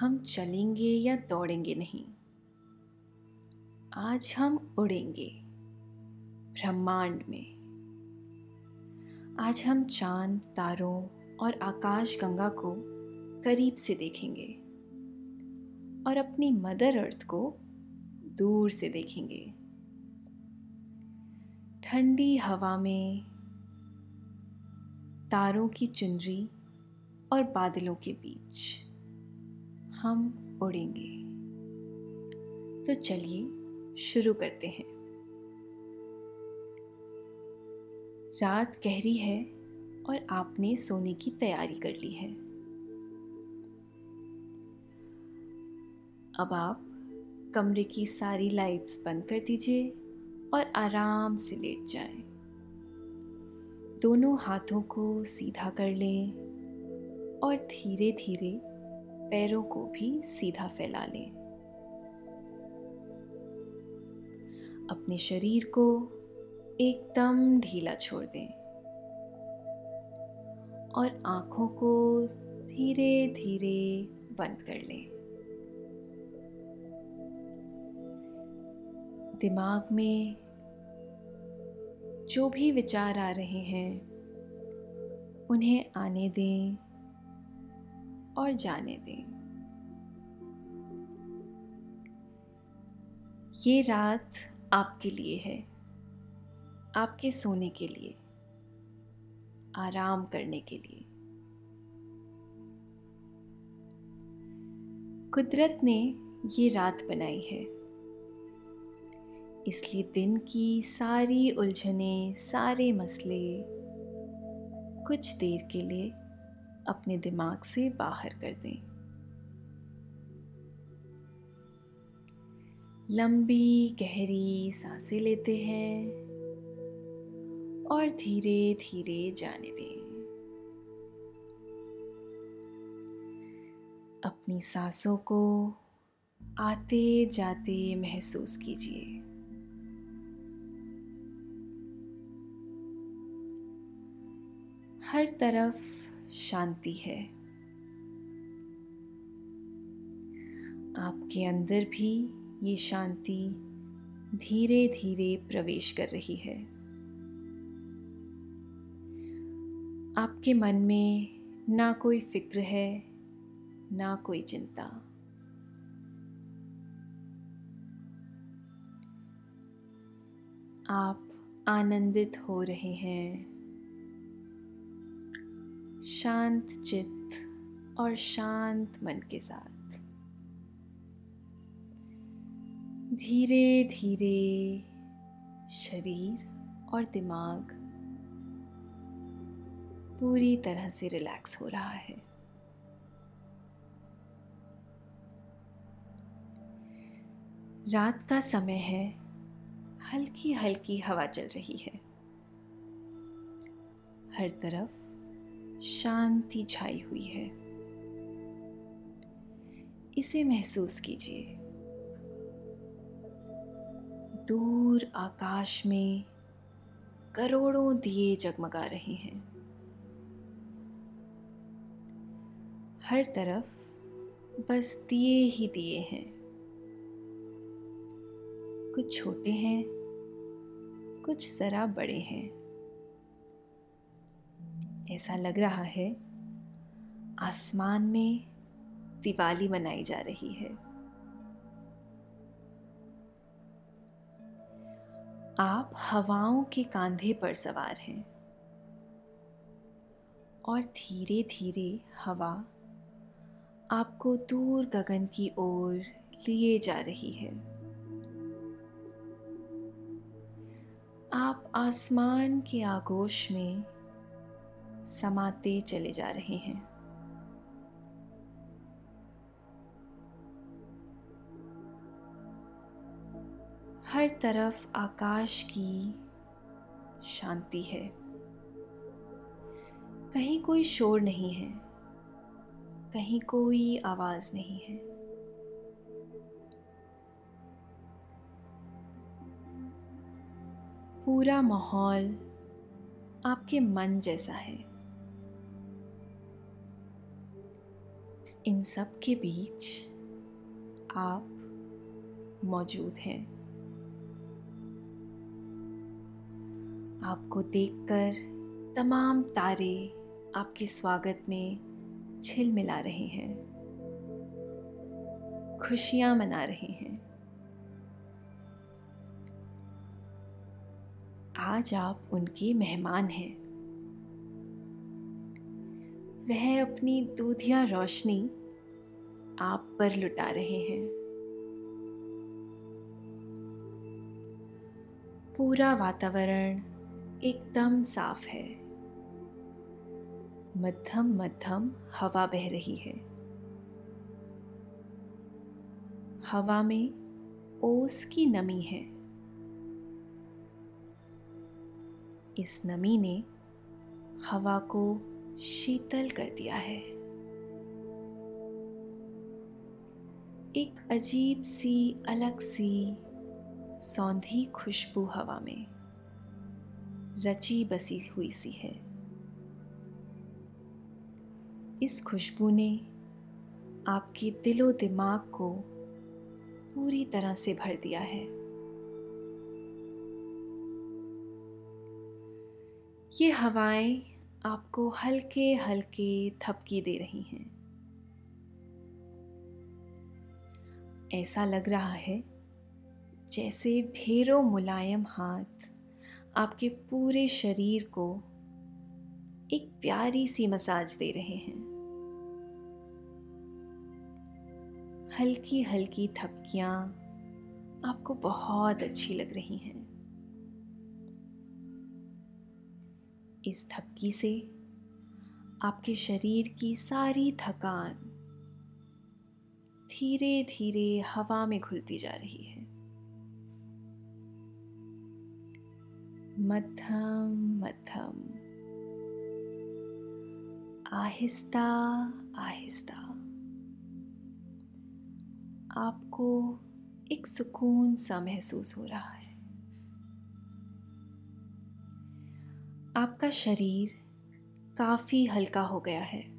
हम चलेंगे या दौड़ेंगे नहीं। आज हम उड़ेंगे ब्रह्मांड में। आज हम चाँद, तारों और आकाश गंगा को करीब से देखेंगे और अपनी मदर अर्थ को दूर से देखेंगे। ठंडी हवा में तारों की चुनरी और बादलों के बीच। हम उड़ेंगे। तो चलिए शुरू करते हैं। रात गहरी है और आपने सोने की तैयारी कर ली है। अब आप कमरे की सारी लाइट्स बंद कर दीजिए और आराम से लेट जाएँ। दोनों हाथों को सीधा कर लें और धीरे धीरे पैरों को भी सीधा फैला लें। अपने शरीर को एकदम ढीला छोड़ दें। और आँखों को धीरे धीरे बंद कर लें। दिमाग में जो भी विचार आ रहे हैं, उन्हें आने दें। और जाने दें। ये रात आपके लिए है, आपके सोने के लिए, आराम करने के लिए। कुदरत ने ये रात बनाई है। इसलिए दिन की सारी उलझने, सारे मसले कुछ देर के लिए अपने दिमाग से बाहर कर दें। लंबी, गहरी साँसें लेते हैं और धीरे धीरे जाने दें। अपनी सांसों को आते जाते महसूस कीजिए। हर तरफ़ शांति है। आपके अंदर भी ये शांति धीरे धीरे प्रवेश कर रही है। आपके मन में ना कोई फ़िक्र है, ना कोई चिंता। आप आनंदित हो रहे हैं। शांत चित्त और शांत मन के साथ। धीरे धीरे शरीर और दिमाग पूरी तरह से रिलैक्स हो रहा है। रात का समय है हल्की हल्की हवा चल रही है। हर तरफ़ शांति छाई हुई है। इसे महसूस कीजिए। दूर आकाश में करोड़ों दिए जगमगा रहे हैं। हर तरफ़ बस दिए ही दिए हैं। कुछ छोटे हैं, कुछ ज़रा बड़े हैं। ऐसा लग रहा है आसमान में दिवाली मनाई जा रही है। आप हवाओं के कांधे पर सवार हैं और धीरे धीरे हवा आपको दूर गगन की ओर लिए जा रही है। आप आसमान के आगोश में समाते चले जा रहे हैं। हर तरफ़ आकाश की शांति है। कहीं कोई शोर नहीं है, कहीं कोई आवाज़ नहीं है। पूरा माहौल आपके मन जैसा है। इन सब के बीच आप मौजूद हैं। आपको देखकर तमाम तारे आपके स्वागत में छिल मिला रहे हैं। खुशियाँ मना रहे हैं। आज आप उनके मेहमान हैं। वह अपनी दूधिया रोशनी आप पर लुटा रहे हैं। पूरा वातावरण एकदम साफ़ है। मध्यम मध्यम हवा बह रही है। हवा में ओस की नमी है। इस नमी ने हवा को शीतल कर दिया है। एक अजीब सी, अलग सी, सौंधी खुशबू हवा में रची बसी हुई सी है। इस खुशबू ने आपके दिलो दिमाग को पूरी तरह से भर दिया है। ये हवाएँ आपको हल्के हल्के थपकी दे रही हैं। ऐसा लग रहा है जैसे ढेरों मुलायम हाथ आपके पूरे शरीर को एक प्यारी सी मसाज दे रहे हैं। हल्की हल्की थपकियाँ आपको बहुत अच्छी लग रही हैं। इस थपकी से आपके शरीर की सारी थकान धीरे धीरे हवा में घुलती जा रही है। मध्यम मध्यम। आहिस्ता आहिस्ता। आपको एक सुकून सा महसूस हो रहा है। आपका शरीर काफ़ी हल्का हो गया है।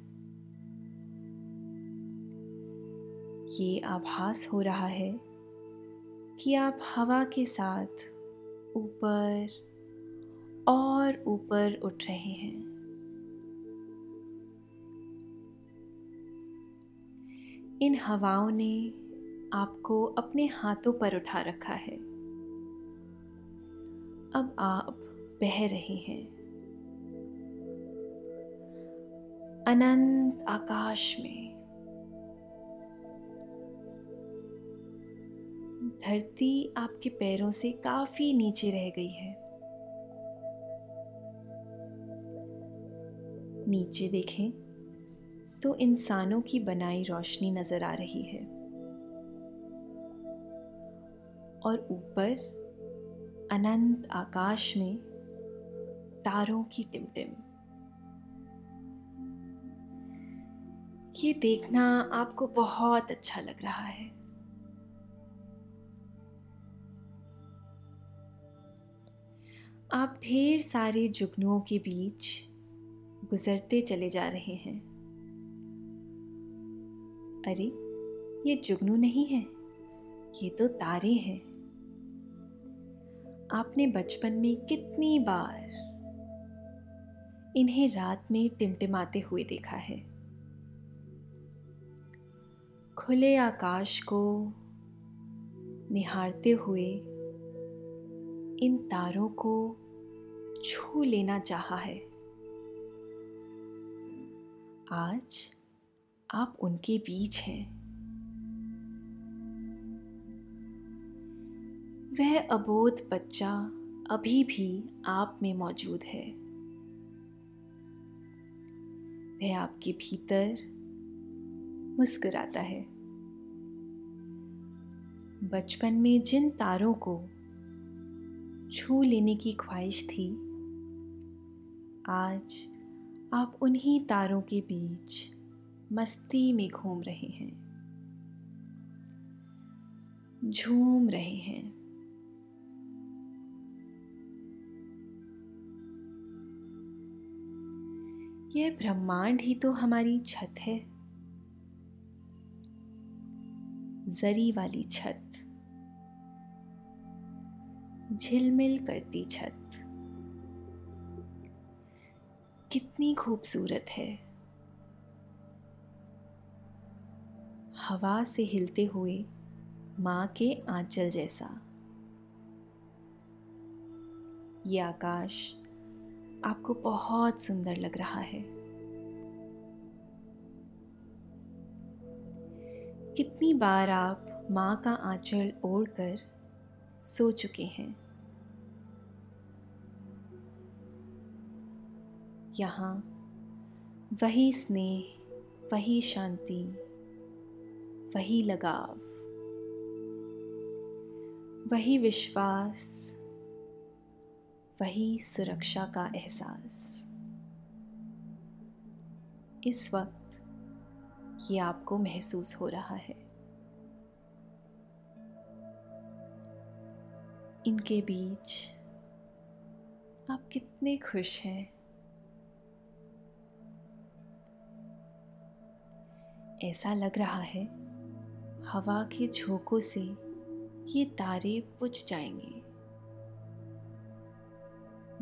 ये आभास हो रहा है कि आप हवा के साथ ऊपर और ऊपर उठ रहे हैं। इन हवाओं ने आपको अपने हाथों पर उठा रखा है। अब आप बह रहे हैं। अनंत आकाश में धरती आपके पैरों से काफ़ी नीचे रह गई है। नीचे देखें तो इंसानों की बनाई रोशनी नज़र आ रही है। और ऊपर, अनंत आकाश में, तारों की टिमटिम। ये देखना आपको बहुत अच्छा लग रहा है। आप ढेर सारे जुगनुओं के बीच गुजरते चले जा रहे हैं। अरे, ये जुगनू नहीं है। ये तो तारे हैं। आपने बचपन में कितनी बार इन्हें रात में टिमटिमाते हुए देखा है। खुले आकाश को निहारते हुए इन तारों को छू लेना चाहा है। आज आप उनके बीच हैं। वह अबोध बच्चा अभी भी आप में मौजूद है। वह आपके भीतर मुस्कुराता है। बचपन में जिन तारों को छू लेने की ख्वाहिश थी आज आप उन्हीं तारों के बीच मस्ती में घूम रहे हैं। झूम रहे हैं। यह ब्रह्मांड ही तो हमारी छत है। जरी वाली छत। झिलमिल करती छत। कितनी खूबसूरत है। हवा से हिलते हुए माँ के आंचल जैसा। ये आकाश आपको बहुत सुंदर लग रहा है। कितनी बार आप माँ का आंचल ओढ़कर सो चुके हैं। यहाँ। वही स्नेह, वही शांति, वही लगाव, वही विश्वास, वही सुरक्षा का एहसास। इस वक्त ये आपको महसूस हो रहा है। इनके बीच आप कितने खुश हैं? ऐसा लग रहा है, हवा के झोंकों से ये तारे बुझ जाएँगे।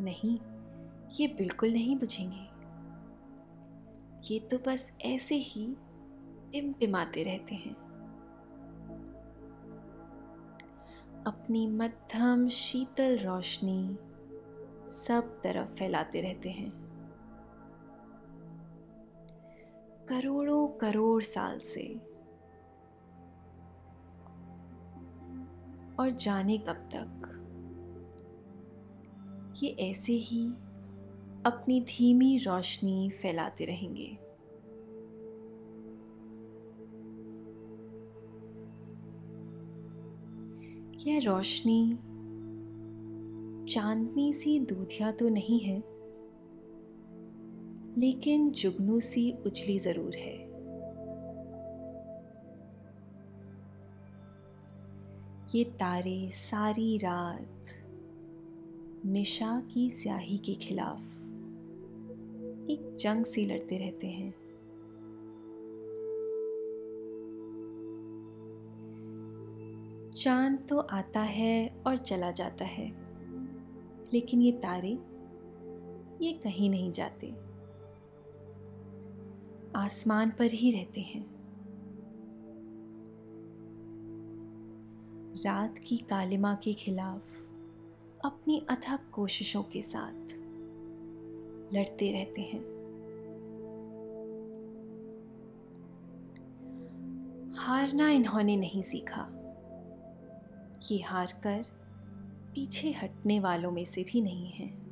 नहीं, ये बिल्कुल नहीं बुझेंगे। ये तो बस ऐसे ही टिमटिमाते रहते हैं। अपनी मध्यम, शीतल रोशनी सब तरफ़ फैलाते रहते हैं। करोड़ों करोड़ साल से। और जाने कब तक। ये ऐसे ही अपनी धीमी रोशनी फैलाते रहेंगे। यह रोशनी चांदनी सी दूधिया तो नहीं है लेकिन जुगनू सी उछली ज़रूर है। ये तारे सारी रात निशा की स्याही के खिलाफ एक जंग सी लड़ते रहते हैं। चाँद तो आता है और चला जाता है, लेकिन ये तारे ये कहीं नहीं जाते। आसमान पर ही रहते हैं। रात की कालिमा के खिलाफ अपनी अथक कोशिशों के साथ लड़ते रहते हैं। हारना इन्होंने नहीं सीखा। ये हार कर पीछे हटने वालों में से भी नहीं है।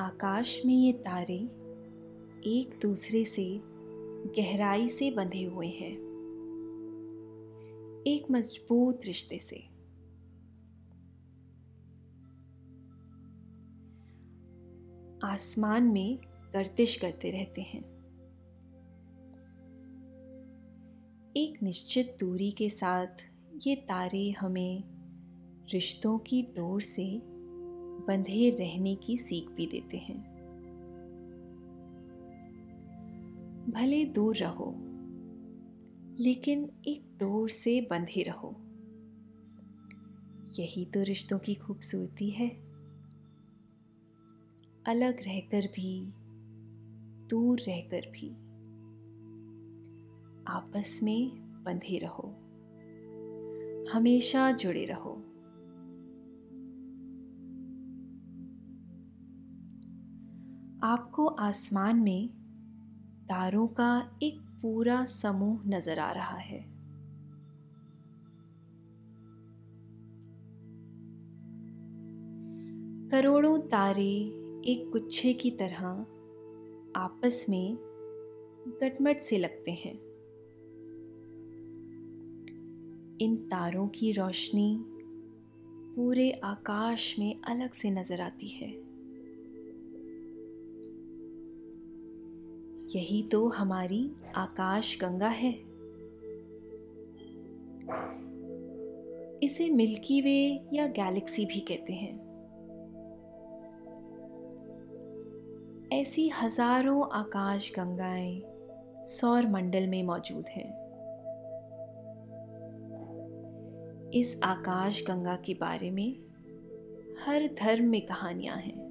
आकाश में ये तारे एक दूसरे से गहराई से बंधे हुए हैं। एक मज़बूत रिश्ते से। आसमान में गर्दिश करते रहते हैं। एक निश्चित दूरी के साथ ये तारे हमें रिश्तों की डोर से बंधे रहने की सीख भी देते हैं। भले दूर रहो, लेकिन एक डोर से बंधे रहो। यही तो रिश्तों की खूबसूरती है। अलग रहकर भी, दूर रहकर भी, आपस में बंधे रहो। हमेशा जुड़े रहो। आपको आसमान में तारों का एक पूरा समूह नज़र आ रहा है। करोड़ों तारे एक गुच्छे की तरह आपस में गटमट से लगते हैं। इन तारों की रोशनी पूरे आकाश में अलग से नज़र आती है। यही तो हमारी आकाश गंगा है। इसे मिल्की वे या गैलेक्सी भी कहते हैं। ऐसी हज़ारों आकाश गंगाएँ सौर मंडल में मौजूद हैं। इस आकाश गंगा के बारे में हर धर्म में कहानियाँ हैं।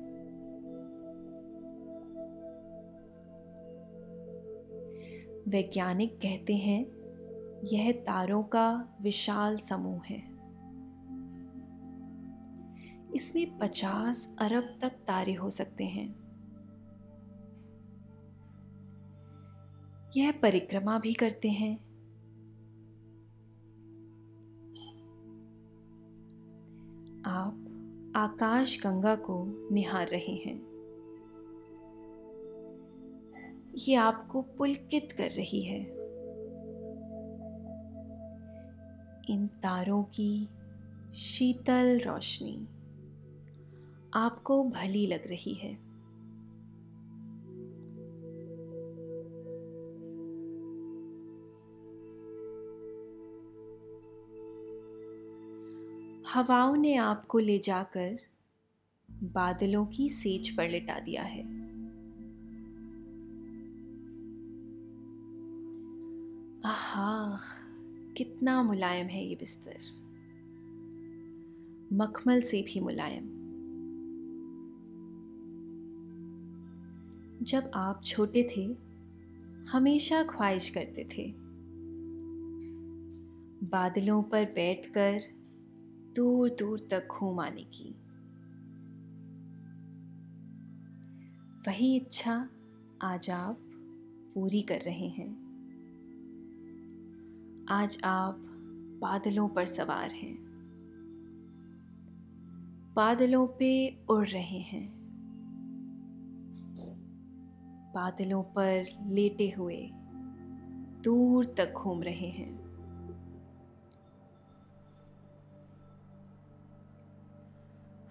वैज्ञानिक कहते हैं, यह तारों का विशाल समूह है। इसमें 50 अरब तक तारे हो सकते हैं। यह परिक्रमा भी करते हैं। आप आकाश गंगा को निहार रहे हैं। ये आपको पुलकित कर रही है। इन तारों की शीतल रोशनी आपको भली लग रही है। हवाओं ने आपको ले जाकर बादलों की सेज पर लिटा दिया है। आहा, कितना मुलायम है ये बिस्तर। मखमल से भी मुलायम। जब आप छोटे थे, हमेशा ख्वाहिश करते थे, बादलों पर बैठकर दूर दूर तक घूम आने की। वही इच्छा आज आप पूरी कर रहे हैं। आज आप बादलों पर सवार हैं। बादलों पे उड़ रहे हैं। बादलों पर लेटे हुए दूर तक घूम रहे हैं।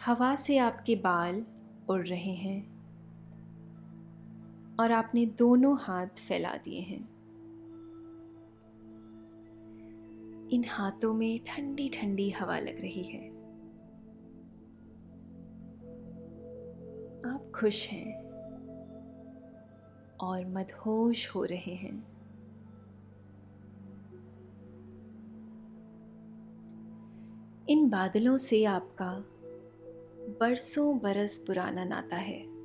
हवा से आपके बाल उड़ रहे हैं और आपने दोनों हाथ फैला दिए हैं। इन हाथों में ठंडी ठंडी हवा लग रही है। आप खुश हैं और मदहोश हो रहे हैं। इन बादलों से आपका बरसों बरस पुराना नाता है।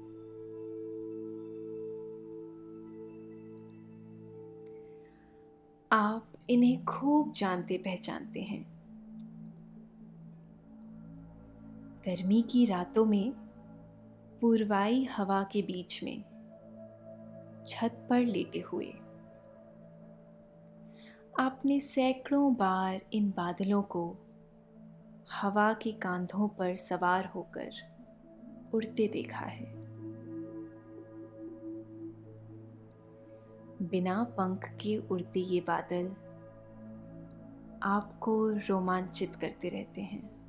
आप इन्हें खूब जानते पहचानते हैं। गर्मी की रातों में पूर्वाई हवा के बीच में छत पर लेटे हुए। आपने सैकड़ों बार इन बादलों को हवा के कांधों पर सवार होकर उड़ते देखा है। बिना पंख के उड़ते ये बादल आपको रोमांचित करते रहते हैं।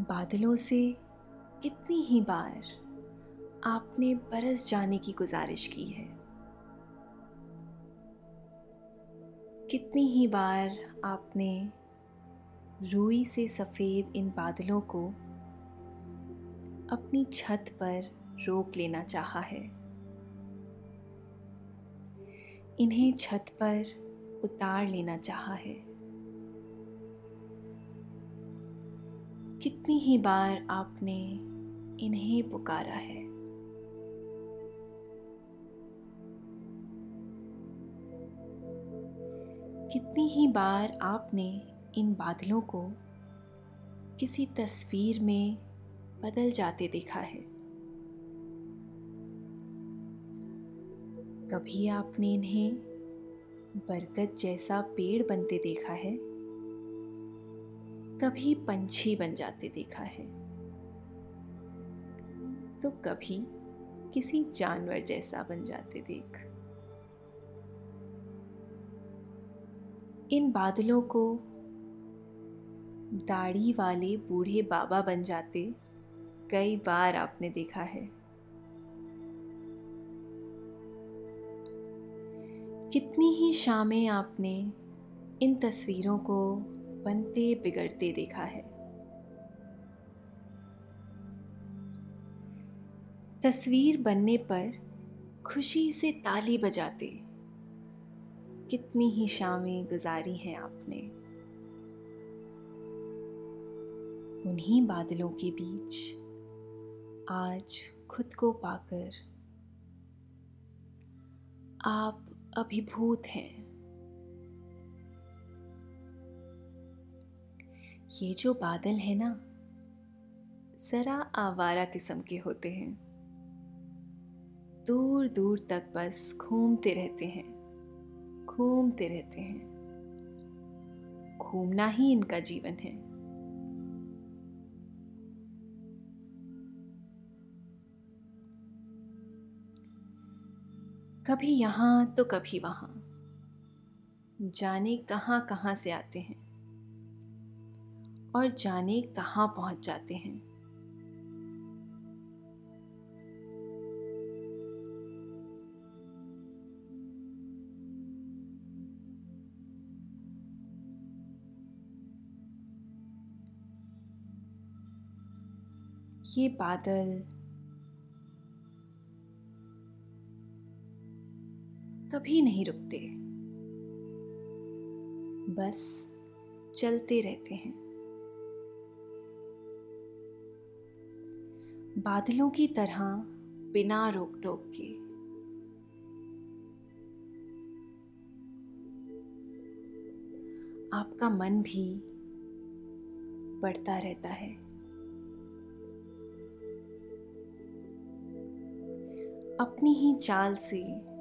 बादलों से कितनी ही बार आपने बरस जाने की गुजारिश की है। कितनी ही बार आपने रूई से सफ़ेद इन बादलों को अपनी छत पर रोक लेना चाहा है। इन्हें छत पर उतार लेना चाहा है। कितनी ही बार आपने इन्हें पुकारा है। कितनी ही बार आपने इन बादलों को किसी तस्वीर में बदल जाते देखा है। कभी आपने इन्हें बरगद जैसा पेड़ बनते देखा है? कभी पंछी बन जाते देखा है? तो कभी किसी जानवर जैसा बन जाते देख। इन बादलों को दाढ़ी वाले बूढ़े बाबा बन जाते कई बार आपने देखा है। कितनी ही शामें आपने इन तस्वीरों को बनते बिगड़ते देखा है। तस्वीर बनने पर खुशी से ताली बजाते कितनी ही शामें गुजारी हैं आपने। उन्हीं बादलों के बीच आज खुद को पाकर आप अभिभूत हैं। ये जो बादल है ना, जरा आवारा किस्म के होते हैं। दूर दूर तक बस घूमते रहते हैं, घूमते रहते हैं। घूमना ही इनका जीवन है। कभी यहाँ तो कभी वहाँ। जाने कहाँ कहाँ से आते हैं। और जाने कहाँ पहुँच जाते हैं। ये बादल कभी नहीं रुकते। बस चलते रहते हैं। बादलों की तरह बिना रोक टोक के। आपका मन भी बढ़ता रहता है। अपनी ही चाल से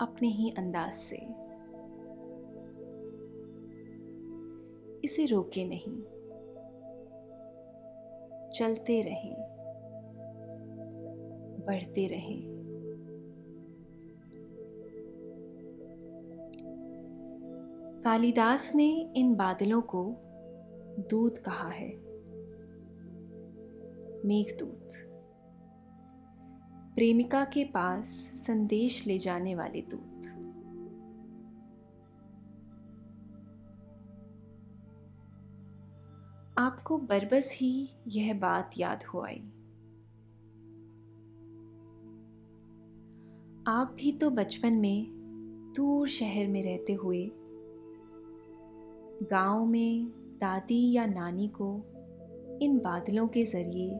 अपने ही अंदाज से। इसे रोके नहीं। चलते रहें। बढ़ते रहें। कालिदास ने इन बादलों को दूध कहा है। मेघ मेघदूत। प्रेमिका के पास संदेश ले जाने वाले दूत। आपको बरबस ही यह बात याद हो आई। आप भी तो बचपन में दूर शहर में रहते हुए गाँव में दादी या नानी को इन बादलों के ज़रिए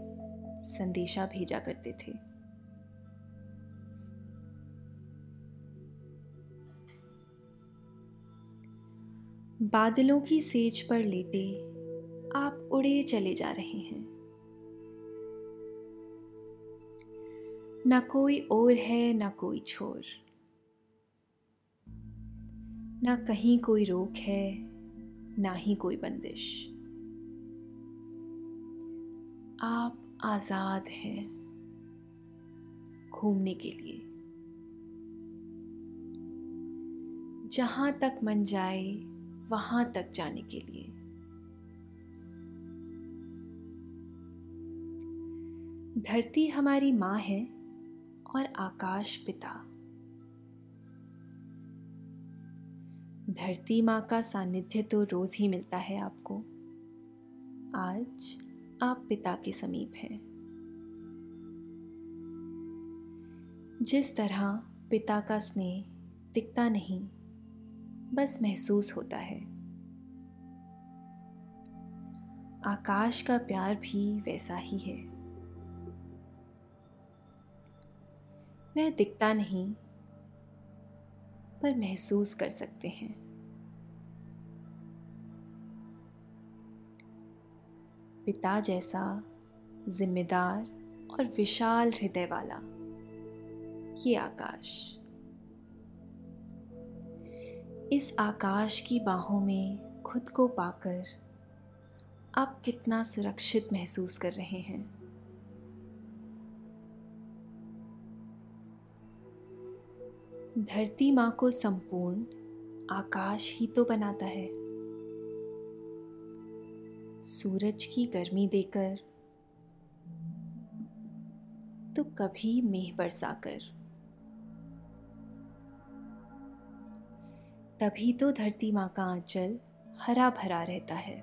संदेशा भेजा करते थे। बादलों की सेज पर लेटे आप उड़े चले जा रहे हैं। ना कोई और है, ना कोई छोर। ना कहीं कोई रोक है, ना ही कोई बंदिश। आप आज़ाद हैं घूमने के लिए। जहाँ तक मन जाए वहाँ तक जाने के लिए। धरती हमारी माँ है और आकाश पिता। धरती माँ का सानिध्य तो रोज ही मिलता है आपको। आज आप पिता के समीप हैं। जिस तरह पिता का स्नेह दिखता नहीं बस महसूस होता है। आकाश का प्यार भी वैसा ही है। वह दिखता नहीं, पर महसूस कर सकते हैं। पिता जैसा, जिम्मेदार और विशाल हृदय वाला, ये आकाश। इस आकाश की बाहों में खुद को पाकर आप कितना सुरक्षित महसूस कर रहे हैं? धरती माँ को संपूर्ण आकाश ही तो बनाता है। सूरज की गर्मी देकर तो कभी मेह बरसाकर। तभी तो धरती माँ का आंचल हरा भरा रहता है।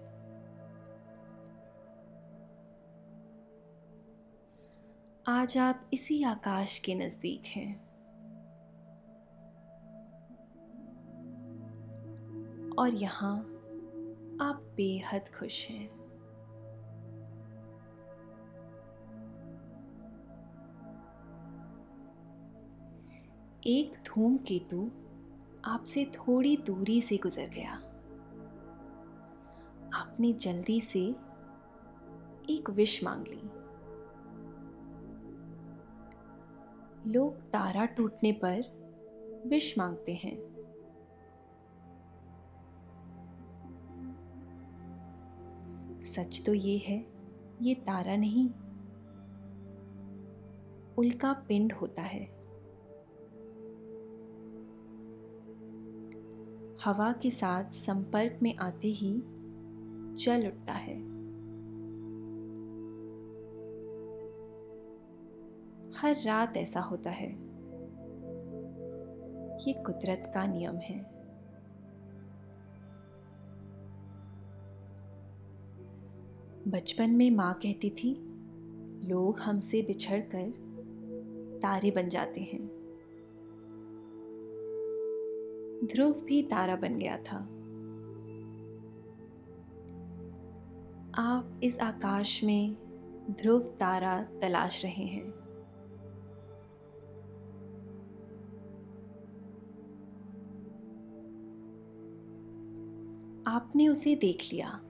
आज आप इसी आकाश के नज़दीक हैं। और यहाँ आप बेहद खुश हैं। एक धूम केतु आपसे थोड़ी दूरी से गुजर गया। आपने जल्दी से एक विश मांग ली। लोग तारा टूटने पर विश मांगते हैं। सच तो ये है, ये तारा नहीं, उल्का पिंड होता है। हवा के साथ संपर्क में आते ही जल उठता है। हर रात ऐसा होता है। ये कुदरत का नियम है। बचपन में माँ कहती थी, लोग हमसे बिछड़कर तारे बन जाते हैं। ध्रुव भी तारा बन गया था। आप इस आकाश में ध्रुव तारा तलाश रहे हैं। आपने उसे देख लिया।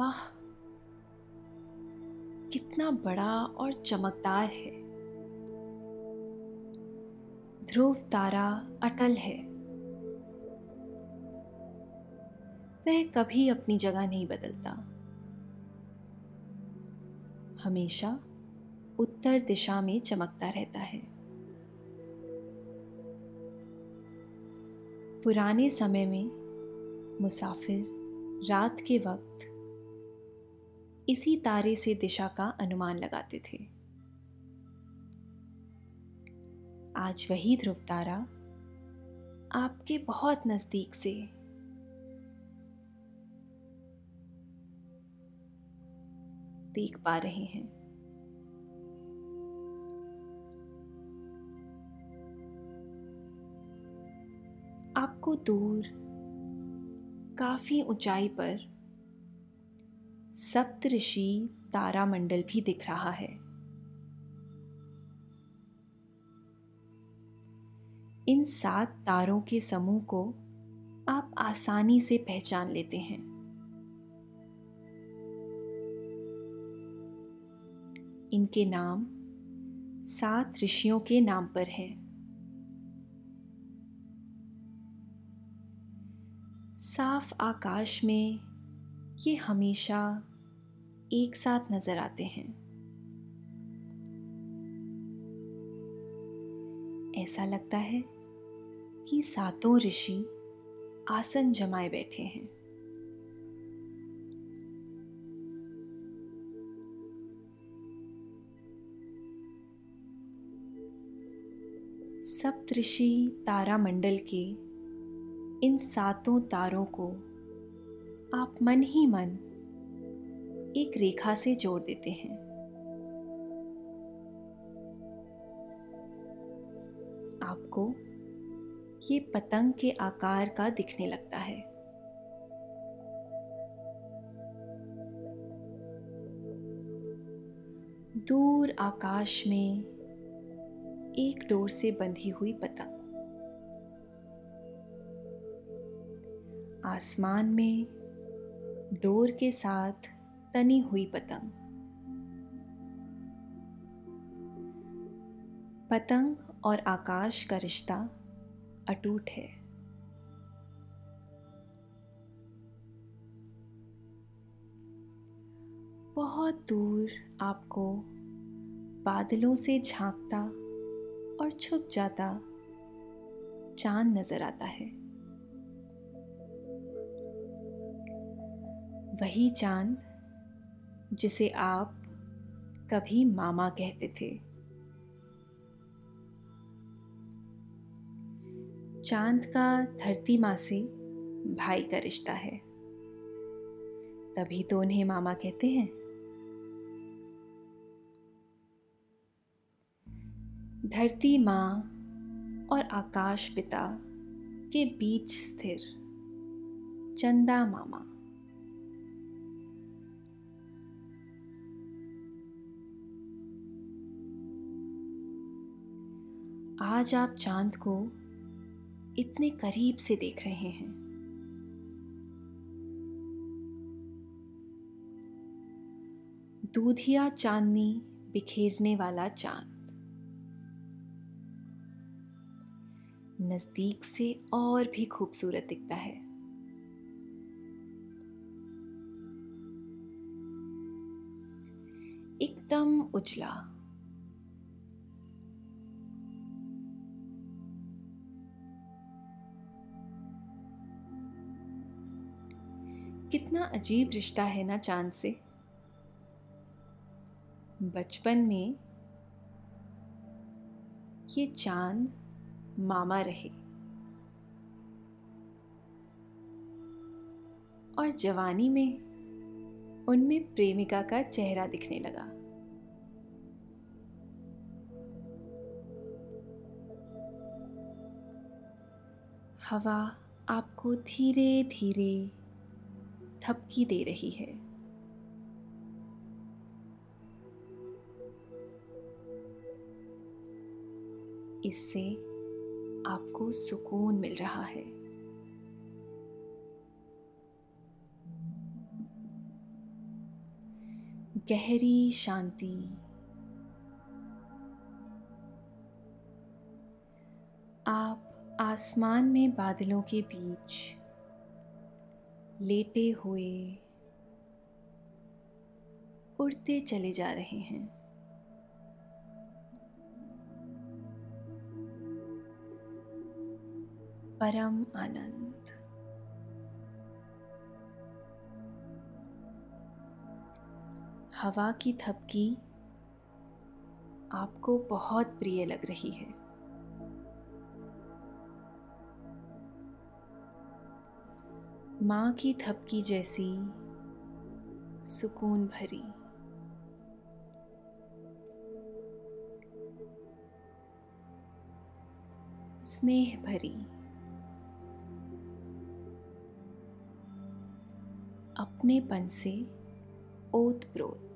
वाह, कितना बड़ा और चमकदार है। ध्रुव तारा अटल है। वह कभी अपनी जगह नहीं बदलता। हमेशा उत्तर दिशा में चमकता रहता है। पुराने समय में मुसाफिर रात के वक्त इसी तारे से दिशा का अनुमान लगाते थे। आज वही ध्रुव तारा आपके बहुत नज़दीक से। देख पा रहे हैं। आपको दूर, काफ़ी ऊंचाई पर सप्तऋषि तारामंडल भी दिख रहा है। इन सात तारों के समूह को आप आसानी से पहचान लेते हैं। इनके नाम सात ऋषियों के नाम पर हैं। साफ़ आकाश में ये हमेशा एक साथ नज़र आते हैं। ऐसा लगता है कि सातों ऋषि आसन जमाए बैठे हैं। सप्तऋषि तारामंडल के इन सातों तारों को आप मन ही मन एक रेखा से जोड़ देते हैं। आपको ये पतंग के आकार का दिखने लगता है। दूर आकाश में एक डोर से बंधी हुई पतंग। आसमान में डोर के साथ तनी हुई पतंग। पतंग और आकाश का रिश्ता अटूट है। बहुत दूर आपको बादलों से झांकता और छुप जाता चाँद नज़र आता है। वही चाँद जिसे आप कभी मामा कहते थे। चाँद का धरती माँ से भाई का रिश्ता है। तभी तो उन्हें मामा कहते हैं। धरती माँ और आकाश पिता के बीच स्थिर चंदा मामा। आज आप चाँद को इतने करीब से देख रहे हैं। दूधिया चांदनी बिखेरने वाला चाँद। नज़दीक से और भी खूबसूरत दिखता है। एकदम उजला। कितना अजीब रिश्ता है ना चाँद से। बचपन में ये चाँद मामा रहे। और जवानी में उनमें प्रेमिका का चेहरा दिखने लगा। हवा आपको धीरे धीरे थपकी दे रही है। इससे आपको सुकून मिल रहा है। गहरी शांति। आप आसमान में बादलों के बीच लेटे हुए उड़ते चले जा रहे हैं। परम आनंद। हवा की थपकी आपको बहुत प्रिय लग रही है। माँ की थपकी जैसी सुकून भरी। स्नेह भरी। अपनेपन से ओत प्रोत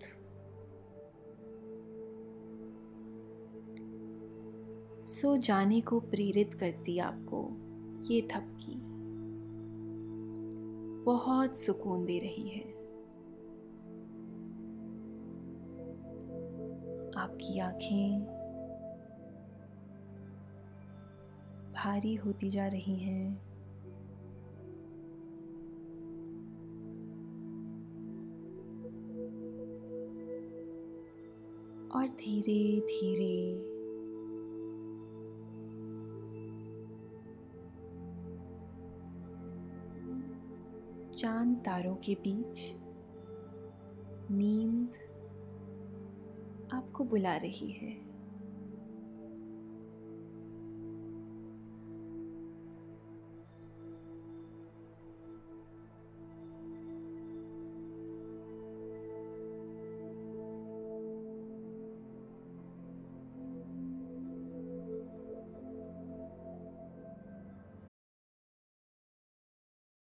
सो जाने को प्रेरित करती आपको ये थपकी। बहुत सुकून दे रही है। आपकी आँखें भारी होती जा रही हैं। और धीरे धीरे चाँद तारों के बीच नींद आपको बुला रही है।